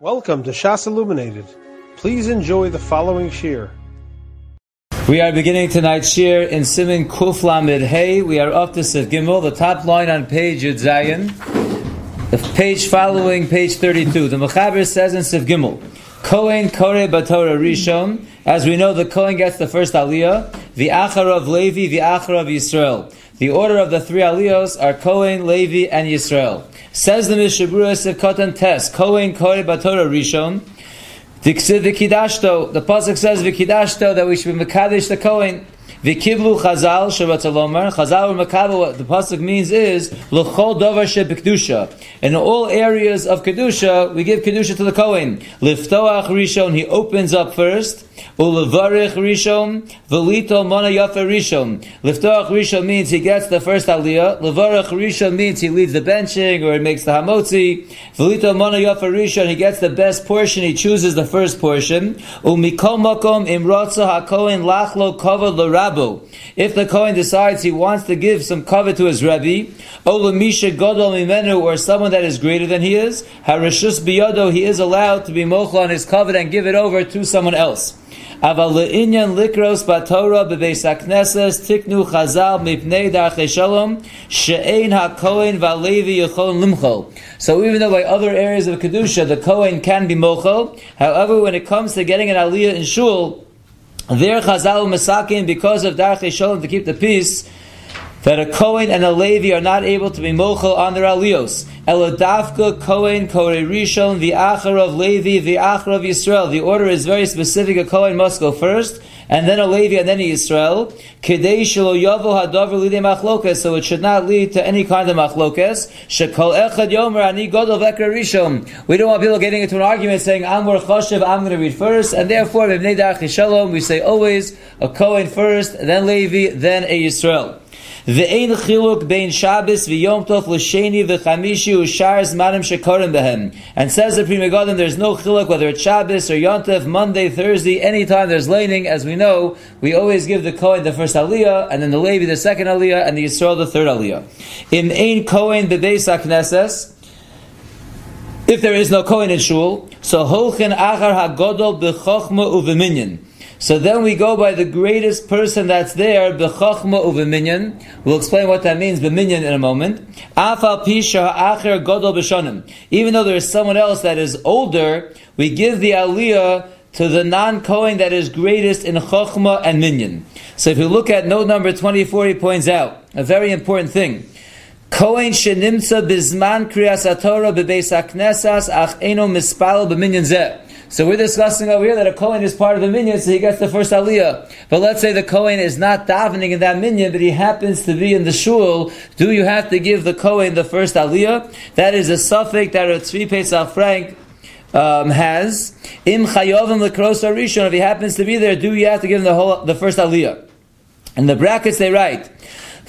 Welcome to Shas Illuminated. Please enjoy the following shir. We are beginning tonight's shir in Simin Kuf Lamed Hey. We are up to Sif Gimel, the top line on page Yud Zayin. The page following, page 32. The Mechaber says in Sif Gimel, Kohen Kore Batorah Rishon. As we know, the Kohen gets the first Aliyah, the Achar of Levi, the Achar of Yisrael. The order of the three Aliyos are Kohen, Levi, and Yisrael. Says the Mishnah Berurah Sivkotan Tes, Kohen Kore Batorah Rishon. Diksiv Vikidashto, the Pasuk says Vikidashto that we should be Mekadesh the Kohen. Vikiblu Chazal Shabbatalomar. Chazal Makabel, what the pasuk means is L'chol Dovar Shebekdusha. In all areas of kedusha, we give kedusha to the Kohen. Liftoach Rishon, he opens up first. Ulevarich Rishon, Velito Mona Yafa Rishon. Liftoach Rishon means he gets the first aliyah. Levarich Rishon means he leads the benching or he makes the hamotzi. Velito Mona Yafa Rishon, he gets the best portion, he chooses the first portion. Umikol Makom Imrotza HaKohen Lachlo Kavod L'Rabo. If the Kohen decides he wants to give some cover to his Rebbe, Olamisha Godol or someone that is greater than he is, Harishus Biyado, he is allowed to be mochel on his covet and give it over to someone else. Aval likros batorah bebeis tiknu chazal mipnei darchei hakohen va'levi yechol limchol. So even though by other areas of kedusha the kohen can be mochel, however, when it comes to getting an aliyah in shul, there chazal masakin because of darchei shalom to keep the peace that a Kohen and a Levi are not able to be mochel on their aliyos. Eladavka Kohen Kore Rishon the Achar of Levi the Achar of Yisrael. The order is very specific. A Kohen must go first, and then a Levi, and then a Yisrael. Hadavar. So it should not lead to any kind of machlokes. Echad yomer ani. We don't want people getting into an argument saying I'm more choshev. I'm going to read first, and therefore we say always a Kohen first, then Levi, then a Yisrael. Ve'ein chiluk bein Shabbos v'yom tov l'sheni v'chamishi u'shar zmanim shekorim behem. And says the Pri Megadim, there's no chiluk whether it's Shabbos or Yom Tov, Monday, Thursday, anytime there's laning. As we know, we always give the Kohen the first Aliyah, and then the Levi the second Aliyah, and the Yisrael the third Aliyah. Im ein Kohen bebeis hakneses, if there is no Kohen in Shul, so holchen achar hagodol b'chochma u'v'minyan. So then we go by the greatest person that's there, b'chochma u'v'minyan. We'll explain what that means, b'minyan, in a moment. Afal pisha ha'acher b'shonim. Even though there is someone else that is older, we give the aliyah to the non-Kohen that is greatest in chochma and minyan. So if you look at note number 24, he points out a very important thing. Kohen shenimtza bizman kriyas atorah bebeis haknesas ach eno mispal b'minyan zeh. So we're discussing over here that a Kohen is part of the minyan, so he gets the first aliyah. But let's say the Kohen is not davening in that minyan, but he happens to be in the shul. Do you have to give the Kohen the first aliyah? That is a suffix that a Tzvi Pesach Frank um, has. Im chayovim lekros arishon. If he happens to be there, do you have to give him the whole, the first aliyah? In the brackets they write.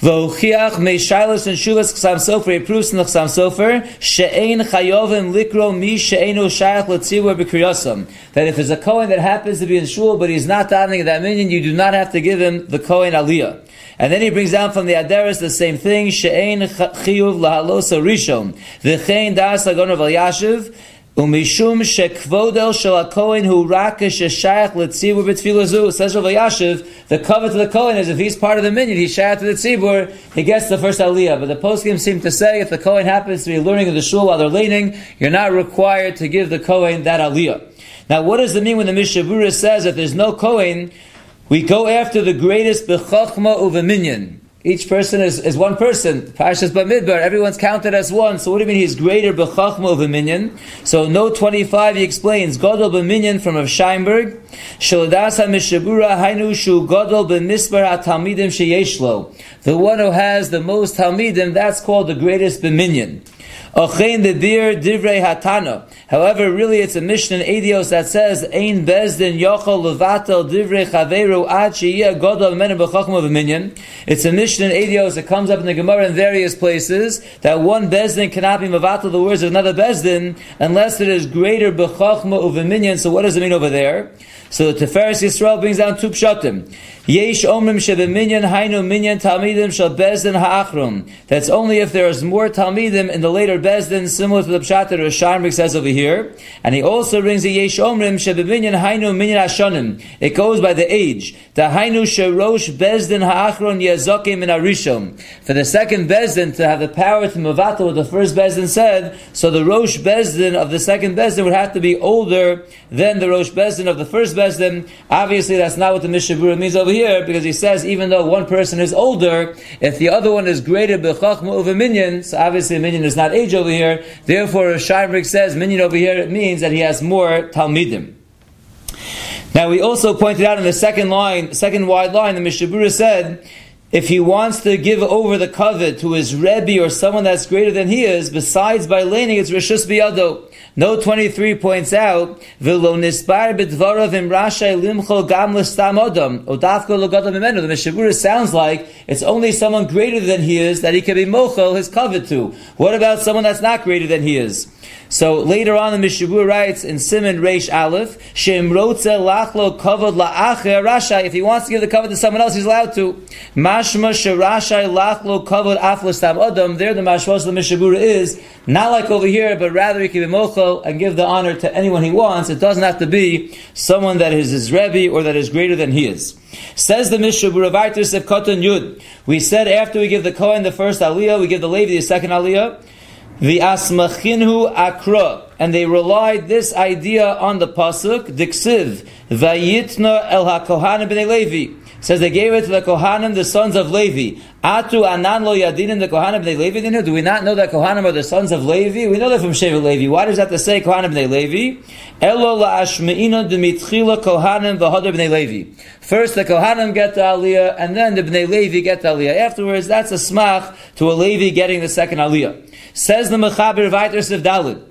V'ochiach me shilas and shulas Chasam Sofer, he proves in the Chasam Sofer, she'ein chayovim likro mi she'einu shayach letzivur b'kriyosam. That if there's a Kohen that happens to be in shul, but he's not davening that minyan, you do not have to give him the Kohen aliyah. And then he brings down from the Aderis the same thing, she'ein chiyuv lahalosa rishon, v'chein das agon of Yashiv, Umishum shekvodel shel Kohen hu rakish shayach letzibur b'tfilazu. Says Rav Yashiv, the cover to the Kohen is if he's part of the minyan, he's shayach to the tzibur, he gets the first aliyah. But the poskim seem to say if the Kohen happens to be learning in the shul while they're leaning, you're not required to give the Kohen that aliyah. Now, what does it mean when the Mishnah Berurah says that there's no Kohen, we go after the greatest bechachma uveminyan? Each person is, is one person. Parshas Bamidbar, everyone's counted as one. So what do you mean he's greater b'chachma of minyan? So note 25, he explains, Godol b'minyan from Rav Scheinberg, Shaladas ha-mishabura hainu shu Godol b'misbar ha-talmidim sheyeshlo. The one who has the most talmidim, that's called the greatest b'minyan. Ochein the beer divrei hatana. However, really it's a mission in Eduyos that says, Ein bezdin yochol levatel divrei chaveru ad sheyeh godol menu b'chachma of a minyan. It's a mission in Eduyos that comes up in the Gemara in various places that one bezdin cannot be mevatel the words of another bezdin unless it is greater b'chachma of a minyan. So what does it mean over there? So the Tiferes Yisrael brings down two pshatim. Yesh omrim shebeminyan hainu minyan talmidim shal bezdin ha'achron. That's only if there is more talmidim in the later bezdin, similar to the pshat that Risharmik says over here. And he also brings the yesh omrim shebeminyan hainu minyan ashonim. It goes by the age. The hainu sherosh bezdin ha'achron yezokim min arishon. For the second bezdin to have the power to mavatal what the first bezdin said, so the rosh bezdin of the second bezdin would have to be older than the rosh bezdin of the first bezdin. Obviously, that's not what the Mishnah Berurah means over here, because he says even though one person is older, if the other one is greater b'chachma over minyan, so obviously a minyan is not age over here. Therefore, Sheinberg says minyan over here it means that he has more talmidim. Now, we also pointed out in the second line, second wide line, the Mishnah Berurah said if he wants to give over the covet to his Rebbe or someone that's greater than he is, besides by laning, it's Rishus Biyado. Note 23 points out. The Mishnah Berurah sounds like it's only someone greater than he is that he can be mochel his covet to. What about someone that's not greater than he is? So later on, the Mishabur writes in Simon Reish Aleph, Shem rotze lachlo kavod la'acher rasha. If he wants to give the kavod to someone else, he's allowed to. Mashma sherashai lachlo kavod aflastam adam. There, the mashmos of the Mishnah Berurah is not like over here, but rather he can be mochel and give the honor to anyone he wants. It doesn't have to be someone that is his rebbe or that is greater than he is. Says the Mishnah Berurah Vaitis of Yud. We said after we give the Kohen the first aliyah, we give the Levi the second aliyah. The asmachinhu akra, and they relied this idea on the pasuk diksiv vayitna el hakohanim b'nei Levi. Says they gave it to the Kohanim, the sons of Levi. Atu anan lo yadinim the Kohanim b'nei Levi. Do we not know that Kohanim are the sons of Levi? We know that from Sheva Levi. Why does that to say Kohanim b'nei Levi? Elo la'ashmeina demitchila Kohanim v'hodar b'nei Levi. First the Kohanim get the Aliyah, and then the Bnei Levi get the Aliyah. Afterwards, that's a smach to a Levi getting the second Aliyah. Says the Mechaber Vayter Sivdalid,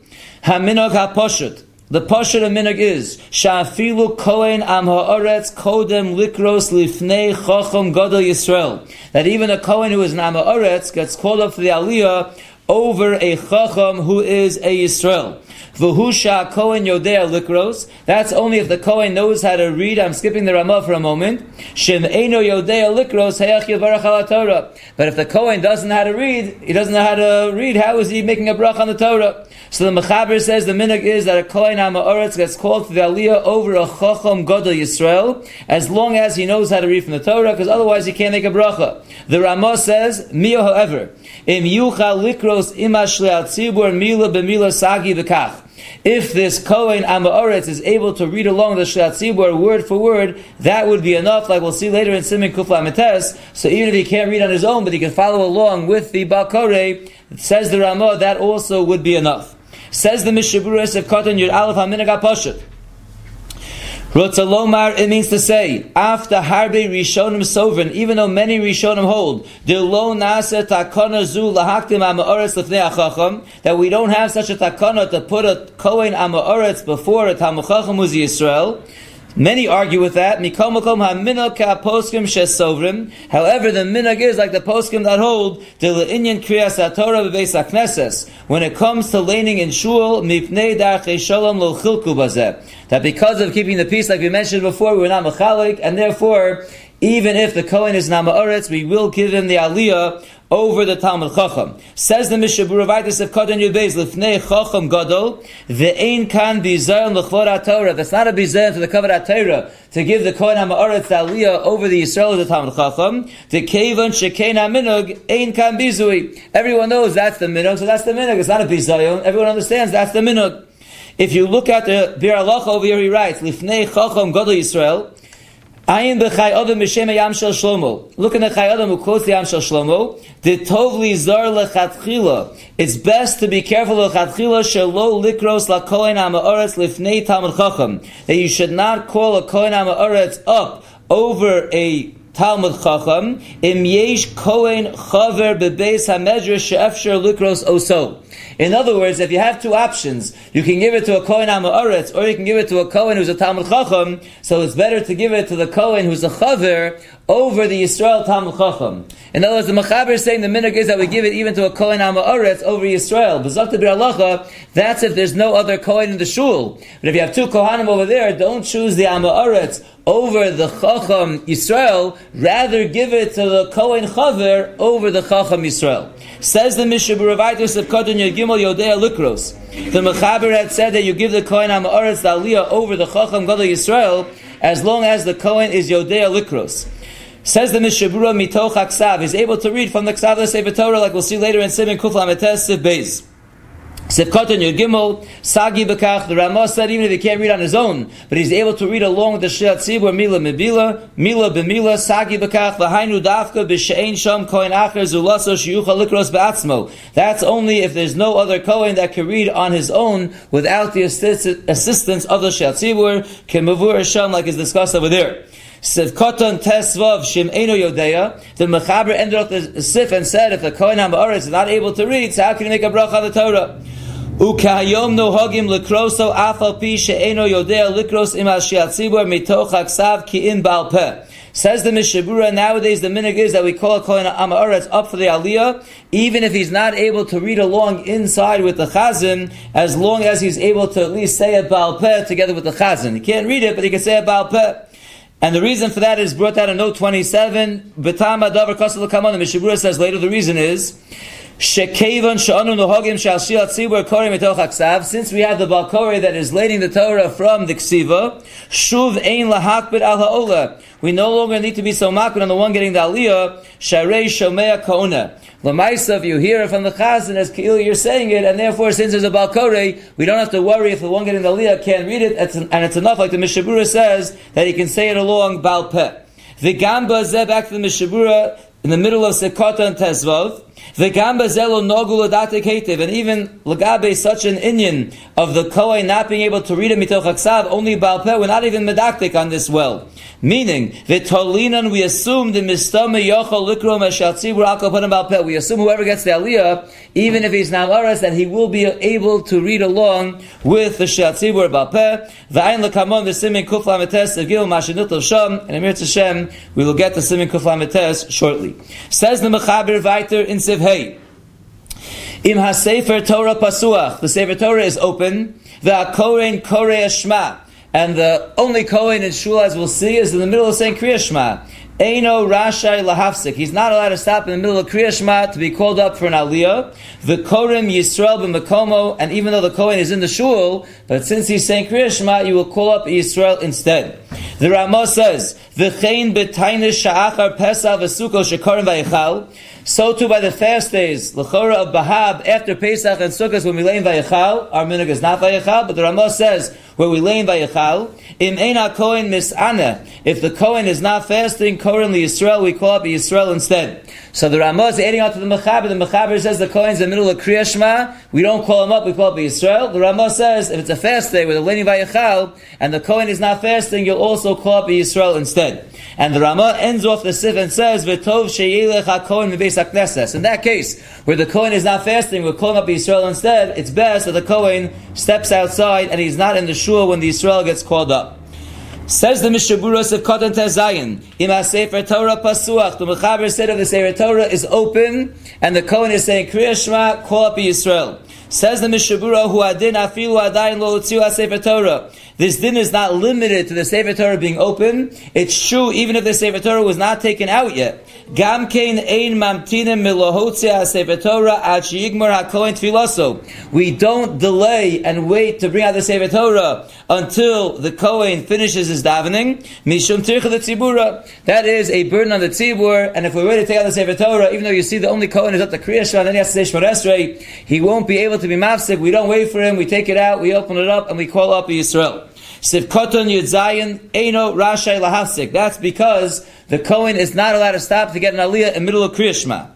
Haminog HaPoshut, the Poshut of Minog is, Shafilu Kohen Am Ha'oretz Kodem Likros Lifnei Chochom Godel Yisrael. That even a Kohen who is an Am Ha'oretz gets called up for the Aliyah over a Chacham who is a Yisrael. V'husha Kohen Yodea Likros. That's only if the Kohen knows how to read. I'm skipping the Ramah for a moment. Yodea Likros Hayach Torah. But if the Kohen doesn't know how to read, he doesn't know how to read, how is he making a brach on the Torah? So the Mechaber says the minhag is that a Kohen HaMa'oretz gets called to the Aliyah over a Chacham Godel Yisrael, as long as he knows how to read from the Torah, because otherwise he can't make a bracha. The Ramah says, Mio however, Im Yucha Likros Imash Tzibur Mila B'Mila Sagi B'Kach. If this Kohen Amaretz is able to read along the Tzibur word for word, that would be enough, like we'll see later in Simon Kufla Metes. So even if he can't read on his own, but he can follow along with the Bakore, says the Ramah, that also would be enough. Says the Mishaburas of Katan Yud Aleph HaMinag. Rotzalomar, it means to say, after Harbe Rishonim Sovereign, even though many Rishonim hold, that we don't have such a takana to put a Kohen amaoretz before a Tamachacham who's Yisrael, Many argue with that. However, the minhag is like the poskim that hold. When it comes to laning in shul. That because of keeping the peace, like we mentioned before, we were not mechalik, and therefore, even if the Kohen is Nama'oretz, we will give him the aliyah over the Talmud Chacham. Says the Mishnah Berurah Vaitis of Kodan Yudbeis, Lifnei Chacham Gadol, Ve'ein kan bizayon l'chvod Torah. That's not a bizayon to the Kavod Torah to give the Kohen HaMa'aretz Aliyah over the Yisrael of the Talmud Chacham. The Kevan Shekein HaMinog, Ein kan bizui. Everyone knows that's the Minog, so that's the Minog. It's not a bizayon. Everyone understands that's the Minog. If you look at the Bir over here, he writes, Lifnei Chacham Gadol Yisrael, Ayin Yam Shel Shlomo. Look in the Chai Adam who quotes the Yam Shel Shlomo. The tovli zar lechatchila. It's best to be careful lechatchila shelo likros lifnei chacham. That you should not call a kohen ha'ma'aretz up over a Talmud Chacham, im yesh kohen chaver bebeis hamedrash she'efsher likros oso. In other words, if you have two options, you can give it to a Kohen Ha'ma'aretz, or you can give it to a Kohen who's a Talmud Chacham, so it's better to give it to the Kohen who's a Chaver over the Yisrael Talmud Chacham. In other words, the Machaber is saying the minhag is that we give it even to a Kohen Ha'ma'aretz over Yisrael. That's if there's no other Kohen in the shul. But if you have two Kohanim over there, don't choose the Ha'ma'aretz over the Chacham Yisrael, rather give it to the Kohen Chaver over the Chacham Yisrael. Says the Mishnah Buravaitis of Koton Yagimel Yodea Lukros. The Mechaber had said that you give the Kohen Ha'ma'aretz the Aliyah over the Chacham Gadol Yisrael, as long as the Kohen is Yodea Likros. Says the Mishnah Berurah Mitoch Aksav, is able to read from the Ksav Sefer Torah, like we'll see later in Simon Kufla Metes Siv Beis. Siv Kotan Yud Gimel, Sagi Bekach, the Ramah said even if he can't read on his own, but he's able to read along with the Shiat Tzibur, Mila Mebila, Mila Bemila, Sagi Bekach, V'hainu Dafka, B'She'ein Sham Kohen Acher, Zulaso Shiyucha Likros Ba'atzmo. That's only if there's no other Kohen that can read on his own without the assist- assistance of the Shiat Tzibur, Kemavur Hashem, like is discussed over there. Sivkoton Tesvav Shim Eno Yodeya. The Mechaber ended up the Sif and said, if the Kohen HaMa'aretz is not able to read, so how can he make a bracha on the Torah? Ukayom no hogim lekroso afal pi she'eno yodea likros im hashiat tzibur mitoch haksav ki in bal peh. Says the Mishnah Berurah, nowadays the minig is that we call a Kohen Amaretz up for the Aliyah, even if he's not able to read along inside with the Chazan, as long as he's able to at least say a Baal Peh together with the Chazan. He can't read it, but he can say a Baal Peh. And the reason for that is brought out in note 27. Betama davar says later the reason is Since we have the balkori that is leading the Torah from the ksiva, shuv ein lahakbid al haola. We no longer need to be so makbid on the one getting the aliyah. Sharei shomea kaona. Lamaisa, if you hear it from the chazan as Ka'il, you're saying it, and therefore, since there's a balkore, we don't have to worry if the one getting the aliyah can't read it, and it's enough, like the Mishnah Berurah says, that he can say it along balpeh. The gamba zeh back to the Mishnah Berurah, in the middle of Sekota and Tezvav, the and even lagabe such an inyan of the kohen not being able to read a mitoch aksav, only balpeh, we're not even medaktik on this well. Meaning, the tolinan we assume the mistame yochol likro meshatzibur akapanim balpeh. We assume whoever gets the aliyah, even if he's namaras, that he will be able to read along with the shatzibur balpeh. V'ayin lekamon the simin kufla metes gil mashinut sham, and Emir Hashem, we will get the simin kufla metes shortly. Says the mechaber weiter in Siv Hey. Im HaSefer Torah Pasuach. The Sefer Torah is open. The Koren Korei Shema. And the only Kohen in Shul, as we'll see, is in the middle of saying Kriya Shema. Eino Rashai Lahafsik. He's not allowed to stop in the middle of Kriya Shema to be called up for an Aliyah. The Korim Yisrael b'Makomo, and even though the Kohen is in the Shul, but since he's saying Kriya Shema, you will call up Yisrael instead. The Ramah says, V'chein b'tainish sha'achar pesach v'sukkot shekorim v'yichal. So too by the fast days, L'chora of Bahab, after Pesach and Sukkot, when we lay in Vayichal, our minhag is not Vayichal, but the Ramah says, where we lay in Vayichal, Im Eina Kohen Mis'ana, if the Kohen is not fasting, Kohen Yisrael, we call up Yisrael instead. So the Ramah is adding on to the Mechaber, the Mechaber says the kohen is in the middle of Kriya Shema, we don't call him up, we call up Yisrael. The Ramah says, if it's a fast day, we're laying Vayichal, and the Kohen is not fasting, you'll also call up Yisrael instead. And the Ramah ends off the Sif and says, V'tov sheyelech ha-Kohen in that case, where the Kohen is not fasting, we're calling up Israel instead, it's best that the Kohen steps outside and he's not in the shul when the Israel gets called up. Says the Mishaburas of Kotan Tezayin, Ima Sefer Torah Pasuach, the Mechaber said of the Sefer Torah is open, and the Kohen is saying, Kriya Shema, call up Yisrael. Says the Mishnah Berurah, who adin afilu adayin lo Sefer Torah. This din is not limited to the Sefer Torah being open. It's true even if the Sefer Torah was not taken out yet. Gam kein ein mamtinim Sefer Torah. We don't delay and wait to bring out the Sefer Torah until the Kohen finishes his davening. Mishum. That is a burden on the tzibur, and if we're ready to take out the Sefer Torah, even though you see the only Kohen is up to Kriya and then he has to say he won't be able to be mafsik. We don't wait for him. We take it out. We open it up, and we call up Yisrael. Sivkoton Yudzayin Eino Rashai Lahafsik. That's because the Kohen is not allowed to stop to get an aliyah in the middle of Kriyashma.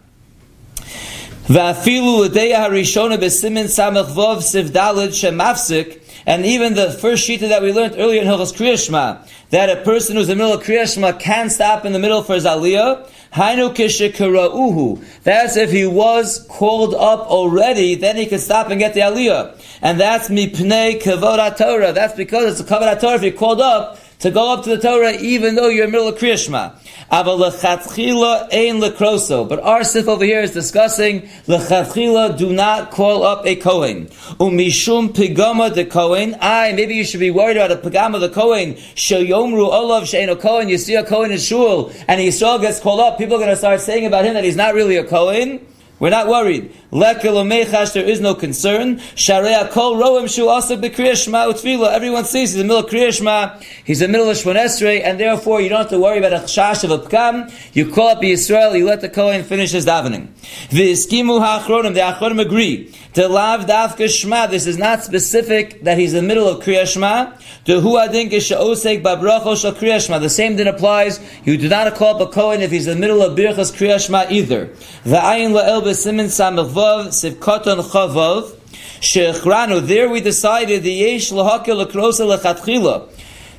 Va'afilu l'deya harishona b'simin samech vov sivdalid shemafsik and even the first shita that we learned earlier in Hilchos Kriyashma, that a person who's in the middle of Kriyashma can stop in the middle for his aliyah, Hainu kishikarauhu. That's if he was called up already, then he can stop and get the aliyah. And that's mipnei kavod Torah. That's because it's a kavod Torah if you're called up to go up to the Torah even though you're in the middle of Kriyashma. But our sif over here is discussing lechatchila. Do not call up a kohen. Umishum pigama de kohen. I maybe you should be worried about a pigama the kohen. Sheyomru olav shein a kohen. You see a kohen in shul, and Yisrael gets called up. People are going to start saying about him that he's not really a kohen. We're not worried. There is no concern. Everyone sees he's in the middle of Kriyashma. He's in the middle of Shmonesrei, and therefore you don't have to worry about a chash of a pkam. You call up Yisrael, you let the Kohen finish his davening. V'iskimu ha'achronim, the achronim agree. To lav dafka shma, this is not specific that he's in the middle of Kriyashma. To hu adin k'sha'osek babracho shal. The same thing applies. You do not call up a Kohen if he's in the middle of Birchas Kriyashma either. V'ayin la'el b'simin samach Vav, Sivkoton Chavav, Shechranu. There we decided the Yesh Lahakil Lakrosa Lechatchila.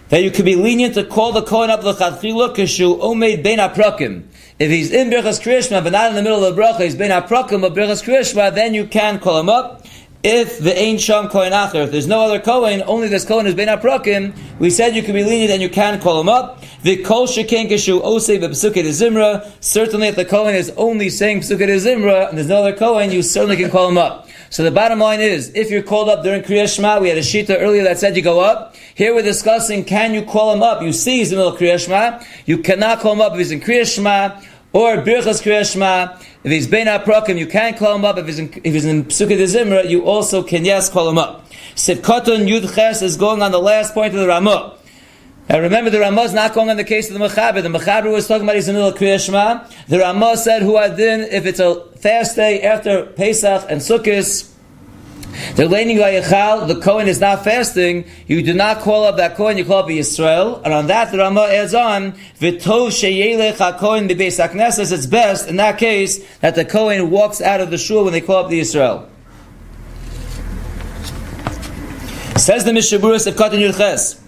That you could be lenient to call the Kohen up Lechatchila, Kishu Omeid Ben Aprakim. If he's in Birchas Krishma, but not in the middle of the bracha, he's Ben Aprakim of Birchas Krishma, then you can call him up. If the Ein Sham Kohen Acher, if there's no other Kohen, only this Kohen is Ben Aprakim, we said you can be lenient and you can call him up. The Kol Sheken Keshu Osei B'Psuket Zimra, certainly if the Kohen is only saying Psuket Zimra, and there's no other Kohen, you certainly can call him up. So the bottom line is, if you're called up during Kriya Shema, we had a Shita earlier that said you go up. Here we're discussing, can you call him up? You see he's in the middle of Kriya Shema. You cannot call him up if he's in Kriya Shema, or Birchas Kriya Shema. If he's Ben Aprakim, you can call him up. If he's in, if he's in de Zimra, you also can yes call him up. Sivkoton Yud Ches is going on the last point of the Ramah. Now remember, the Ramah is not going on the case of the Mechaber. The Mechaber was talking about he's in the middle of Kriya The Ramah said, "Who are then, if it's a fast day after Pesach and Sukkot." They're leaning Vayachal, the Kohen is not fasting, you do not call up that Kohen, you call up Yisrael, and on that the Ramah adds on, V'tov sheyelech ha-Kohen b'beis ha-Knesses, it's best, in that case, that the Kohen walks out of the shul when they call up the Yisrael. Says the Mishaburas of Katan Yudches,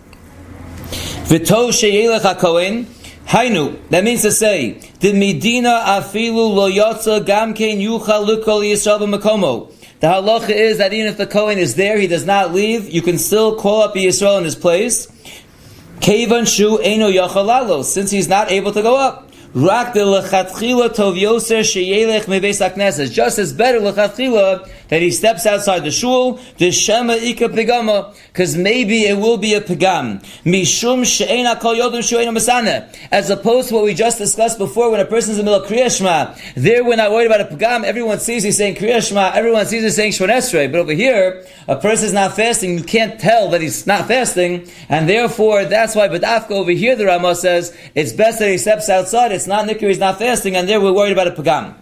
V'tov sheyelech ha-Kohen, Hainu, that means to say, the Medina afilu lo yotza gamkein yuchal lukol Yisrael b'makomo. The halacha is that even if the Kohen is there, he does not leave, you can still call up Yisrael in his place. Kevan shu eno yachalalo, since he's not able to go up. Rak de lechatchila tov yoser sheyelech mebeis hakneses. Just as better lechatchila that he steps outside the shul, the shema ika pigama, because maybe it will be a pigam. Mishum she'ena kol yodim she'ena masana. As opposed to what we just discussed before, when a person's in the middle of kriyashma, there we're not worried about a pigam, everyone sees he's saying kriyashma, everyone sees he's saying shmonesrei, but over here, a person is not fasting, you can't tell that he's not fasting, and therefore, that's why Badafka over here, the Ramah says, it's best that he steps outside, it's not nikkur, he's not fasting, and there we're worried about a pigam.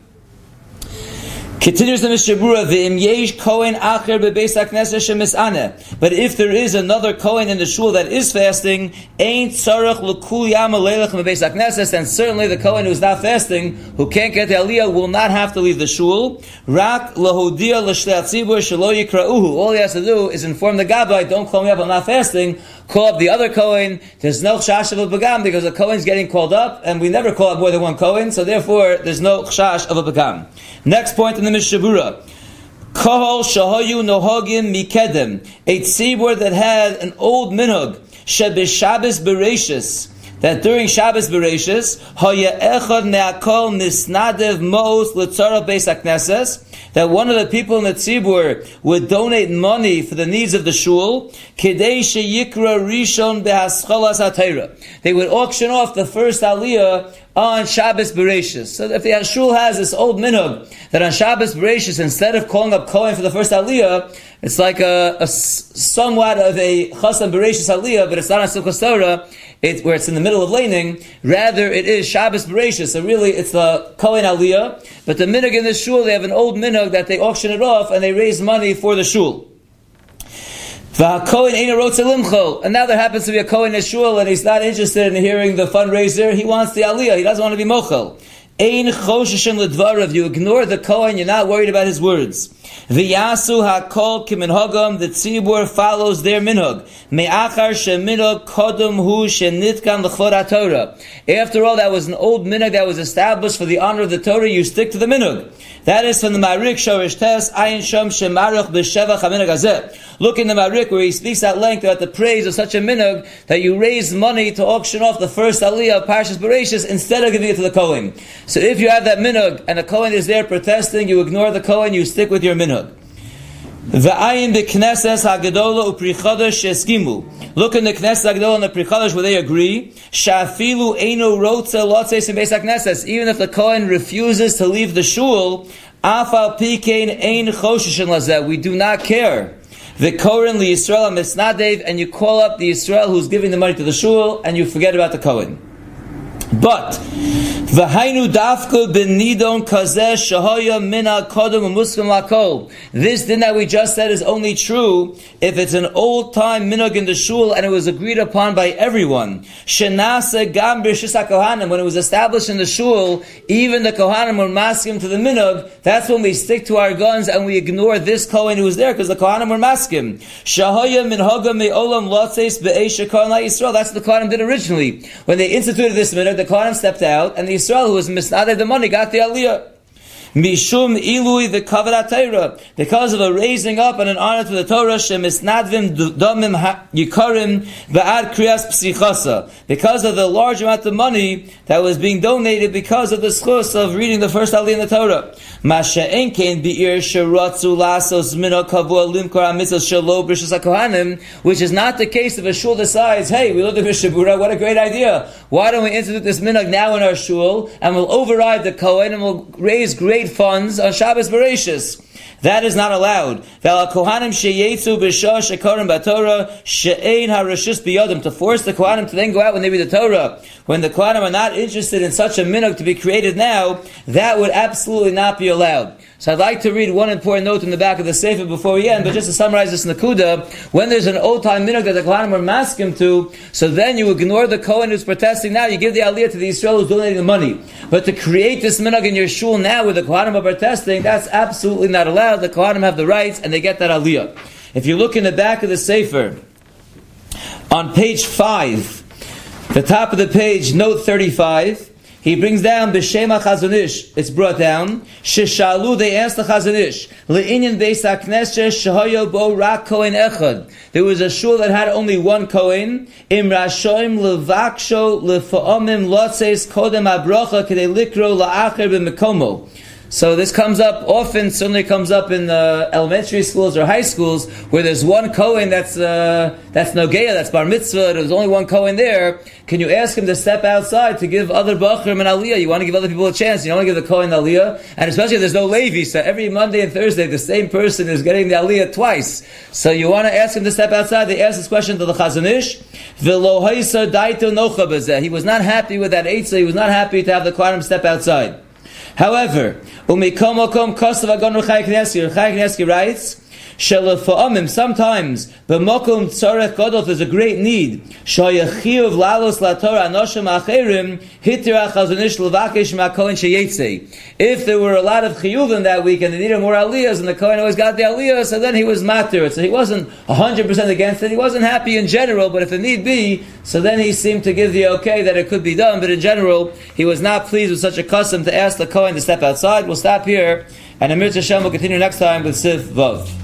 Continues the Mishnah Berurah, V'im yesh Kohen acher bebeis HaKnesset shemisane. But if there is another Kohen in the shul that is fasting, ain't tzarech l'kul yam aleilech bebeis then certainly the Kohen who's not fasting, who can't get the aliyah, will not have to leave the shul. Rak lahodia l'shlei tzibur shelo yikra'uhu. All he has to do is inform the Gabbai, don't call me up, I'm not fasting. Call up the other Kohen. There's no chash of a begam because the Kohen's getting called up, and we never call up more than one Kohen, so therefore there's no chash of a begam. Next point in the Mishnah Berurah. Kahal shahayu nohagim mikedem. A tzibur that had an old minhag. Shebes Shabbos bereshis that during Shabbos Bereshis, Haya Echad Ne'akol Nisnadev Mos L'tzara Beis HaKnesses, that one of the people in the Tzibur would donate money for the needs of the shul, Kedei Sheyikra Rishon Behascholas HaTeira. They would auction off the first Aliyah on Shabbos Bereshis. So if the shul has this old minhag that on Shabbos Bereshis, instead of calling up Kohen for the first Aliyah, it's like a, a somewhat of a Chasam Bereshis Aliyah, but it's not on Sukkot Torah, it, where it's in the middle of laning, rather it is Shabbos Bereshis. So really, it's the Kohen Aliyah. But the minhag in the shul, they have an old minhag that they auction it off and they raise money for the shul. And now there happens to be a Kohen in shul and he's not interested in hearing the fundraiser. He wants the Aliyah. He doesn't want to be mochel. Ein chosheshin ledvarav. You ignore the Kohen. You're not worried about his words. V'yasu hakol kiminhagam, the tzibur follows their minhag. Me'achar sheminhag kodum hu shenitkan l'chvod Torah. After all, that was an old minhag that was established for the honor of the Torah, you stick to the minhag. That is from the Marik Shorish Tes, Ayin Shom Shemarach B'Shevach HaMinhag Hazeh. Look in the Marik where he speaks at length about the praise of such a minhag that you raise money to auction off the first aliyah of Parshas Bereshis instead of giving it to the Kohen. So if you have that minhag and the Kohen is there protesting, you ignore the Kohen, you stick with your minhag. V'ayin b'knesses ha'gedola u'Pri Chadash sheskimu. Look in the Knesset ha'gedola and the Pri Chadash where they agree. Shafilu eino rotze lotzeis in Beis HaKnesses. Even if the Kohen refuses to leave the shul, afal pikein ein choshishin lazeh. We do not care. The Kohen li Yisrael and you call up the Yisrael who's giving the money to the shul, and you forget about the Kohen. But v'hainu dafka benidon kazeh shahaya mina kodem muskim lakol. This thing that we just said is only true if it's an old time minog in the shul and it was agreed upon by everyone. Shenase gam kohanim when it was established in the shul, even the kohanim were maskim to the minog. That's when we stick to our guns and we ignore this kohen who was there because the kohanim were maskim. Shahaya min haga me'olam lotzeis kohen Yisrael. That's what the kohanim did originally when they instituted this minog the Kohanim stepped out, and the Israel who was misnaded the money got the aliyah. Mishum ilui the kavod Torah because of a raising up and an honor to the Torah shemisnadvim domim yikarim ve'ad kriyas psichasa because of the large amount of money that was being donated because of the schus of reading the first aliyah in the Torah. Masha enkein bi'ir sheratzu lasos mina kavua limkor amitzos shelo b'rishas kohanim, which is not the case if a shul decides, hey, we love the Mishnah Berurah, what a great idea. Why don't we institute this minhag now in our shul and we'll override the Kohen and we'll raise great funds on Shabbos Bereshis. That is not allowed. To force the Kohanim to then go out when they read the Torah, when the Kohanim are not interested in such a minhag to be created now, that would absolutely not be allowed. So I'd like to read one important note in the back of the Sefer before we end, but just to summarize this Nakuda, when there's an old time minhag that the Kohanim are masking to, so then you ignore the Kohen who's protesting now, you give the aliyah to the Israel who's donating the money. But to create this minhag in your shul now with the Kohanim are protesting, that's absolutely not allowed. The Kohanim have the rights and they get that aliyah. If you look in the back of the Sefer, on page 5, the top of the page, note 35, he brings down B'Shema Chazon Ish. It's brought down. Sheshalu, they asked the Chazon Ish. Le'inyan Beis HaKnesses Shehoyo Bo Rak Kohen Echad. There was a shul that had only one Kohen. Im Rashoim Levaksho Lefa'omim Lotzes Kodem Abrocha Kedei Likro La'acher B'Mekomo. So this comes up often. Certainly comes up in uh, elementary schools or high schools where there's one Kohen that's uh, that's Nogea, that's Bar Mitzvah. There's only one Kohen there. Can you ask him to step outside to give other Bachrim an Aliyah? You want to give other people a chance. You don't want to give the Kohen Aliyah, and especially if there's no Levi. So every Monday and Thursday, the same person is getting the Aliyah twice. So you want to ask him to step outside. They ask this question to the Chazon Ish. He was not happy with that eitzah. He was not happy to have the Kohanim step outside. However, Umikomokom Kosav Agon Ruchai Kanievsky, Ruchai Kanievsky writes, Shelafa'amim, sometimes, B'mokum Tzorech Godol, there's a great need. If there were a lot of chiyuvim that week and they needed more aliyahs and the Kohen always got the aliyah, so then he was matir. So he wasn't 100% against it. He wasn't happy in general, but if it need be, so then he seemed to give the okay that it could be done. But in general, he was not pleased with such a custom to ask the Kohen to step outside. We'll stop here. And Amir Hashem will continue next time with Sif Vav.